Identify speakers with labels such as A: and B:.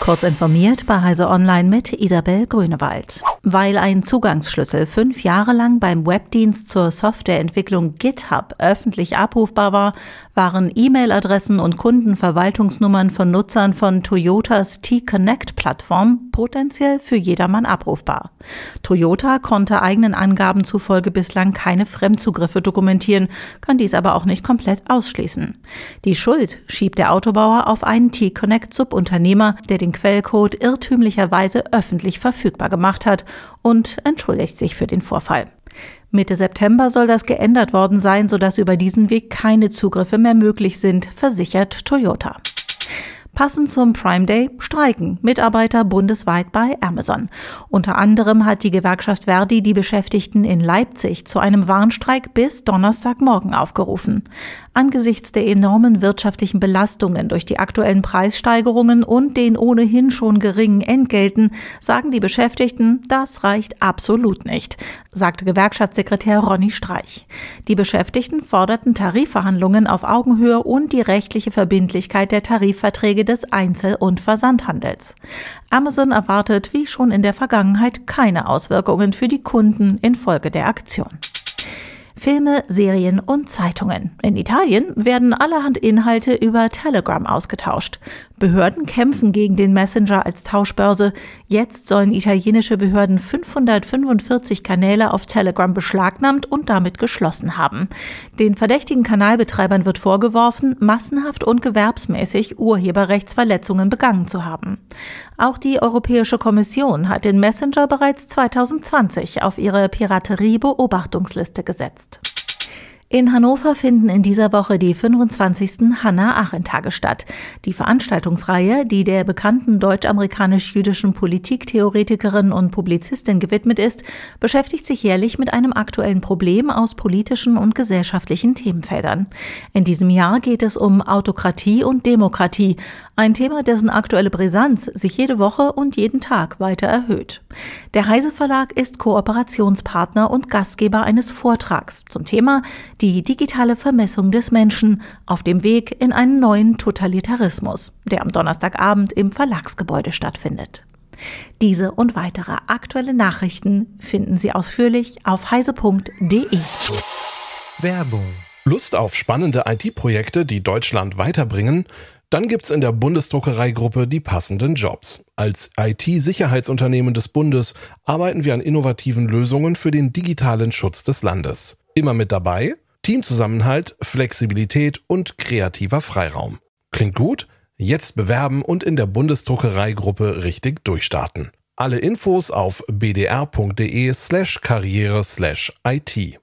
A: Kurz informiert bei Heise Online mit Isabel Grünewald. Weil ein Zugangsschlüssel fünf Jahre lang beim Webdienst zur Softwareentwicklung GitHub öffentlich abrufbar war, waren E-Mail-Adressen und Kundenverwaltungsnummern von Nutzern von Toyotas T-Connect-Plattform potenziell für jedermann abrufbar. Toyota konnte eigenen Angaben zufolge bislang keine Fremdzugriffe dokumentieren, kann dies aber auch nicht komplett ausschließen. Die Schuld schiebt der Autobauer auf einen T-Connect-Subunternehmer, der den Quellcode irrtümlicherweise öffentlich verfügbar gemacht hat und entschuldigt sich für den Vorfall. Mitte September soll das geändert worden sein, sodass über diesen Weg keine Zugriffe mehr möglich sind, versichert Toyota. Passend zum Prime Day streiken Mitarbeiter bundesweit bei Amazon. Unter anderem hat die Gewerkschaft Verdi die Beschäftigten in Leipzig zu einem Warnstreik bis Donnerstagmorgen aufgerufen. Angesichts der enormen wirtschaftlichen Belastungen durch die aktuellen Preissteigerungen und den ohnehin schon geringen Entgelten sagen die Beschäftigten, das reicht absolut nicht, sagte Gewerkschaftssekretär Ronny Streich. Die Beschäftigten forderten Tarifverhandlungen auf Augenhöhe und die rechtliche Verbindlichkeit der Tarifverträge des Einzel- und Versandhandels. Amazon erwartet wie schon in der Vergangenheit keine Auswirkungen für die Kunden infolge der Aktion. Filme, Serien und Zeitungen. In Italien werden allerhand Inhalte über Telegram ausgetauscht. Behörden kämpfen gegen den Messenger als Tauschbörse. Jetzt sollen italienische Behörden 545 Kanäle auf Telegram beschlagnahmt und damit geschlossen haben. Den verdächtigen Kanalbetreibern wird vorgeworfen, massenhaft und gewerbsmäßig Urheberrechtsverletzungen begangen zu haben. Auch die Europäische Kommission hat den Messenger bereits 2020 auf ihre Piraterie-Beobachtungsliste gesetzt. In Hannover finden in dieser Woche die 25. Hannah-Arendt-Tage statt. Die Veranstaltungsreihe, die der bekannten deutsch-amerikanisch-jüdischen Politiktheoretikerin und Publizistin gewidmet ist, beschäftigt sich jährlich mit einem aktuellen Problem aus politischen und gesellschaftlichen Themenfeldern. In diesem Jahr geht es um Autokratie und Demokratie, ein Thema, dessen aktuelle Brisanz sich jede Woche und jeden Tag weiter erhöht. Der Heise Verlag ist Kooperationspartner und Gastgeber eines Vortrags zum Thema die digitale Vermessung des Menschen auf dem Weg in einen neuen Totalitarismus, der am Donnerstagabend im Verlagsgebäude stattfindet. Diese und weitere aktuelle Nachrichten finden Sie ausführlich auf heise.de.
B: Werbung. Lust auf spannende IT-Projekte, die Deutschland weiterbringen? Dann gibt's in der Bundesdruckereigruppe die passenden Jobs. Als IT-Sicherheitsunternehmen des Bundes arbeiten wir an innovativen Lösungen für den digitalen Schutz des Landes. Immer mit dabei Teamzusammenhalt, Flexibilität und kreativer Freiraum. Klingt gut? Jetzt bewerben und in der Bundesdruckereigruppe richtig durchstarten. Alle Infos auf bdr.de slash karriere slash IT.